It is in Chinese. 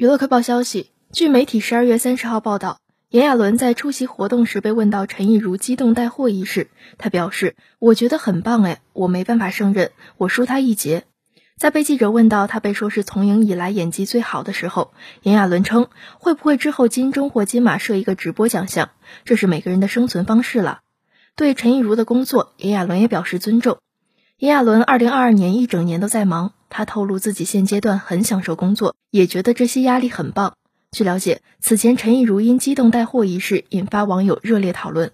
娱乐快报消息，据媒体十二月三十号报道，炎亚纶在出席活动时被问到陈亦儒激动带货一事，他表示：“我觉得很棒哎，我没办法胜任，我输他一截。”在被记者问到他被说是从影以来演技最好的时候，炎亚纶称：“会不会之后金钟或金马设一个直播奖项？这是每个人的生存方式了。”对陈亦儒的工作，炎亚纶也表示尊重。炎亚纶二零二二年一整年都在忙，他透露自己现阶段很享受工作，也觉得这些压力很棒。据了解，此前陈亦儒因激动带货一事引发网友热烈讨论。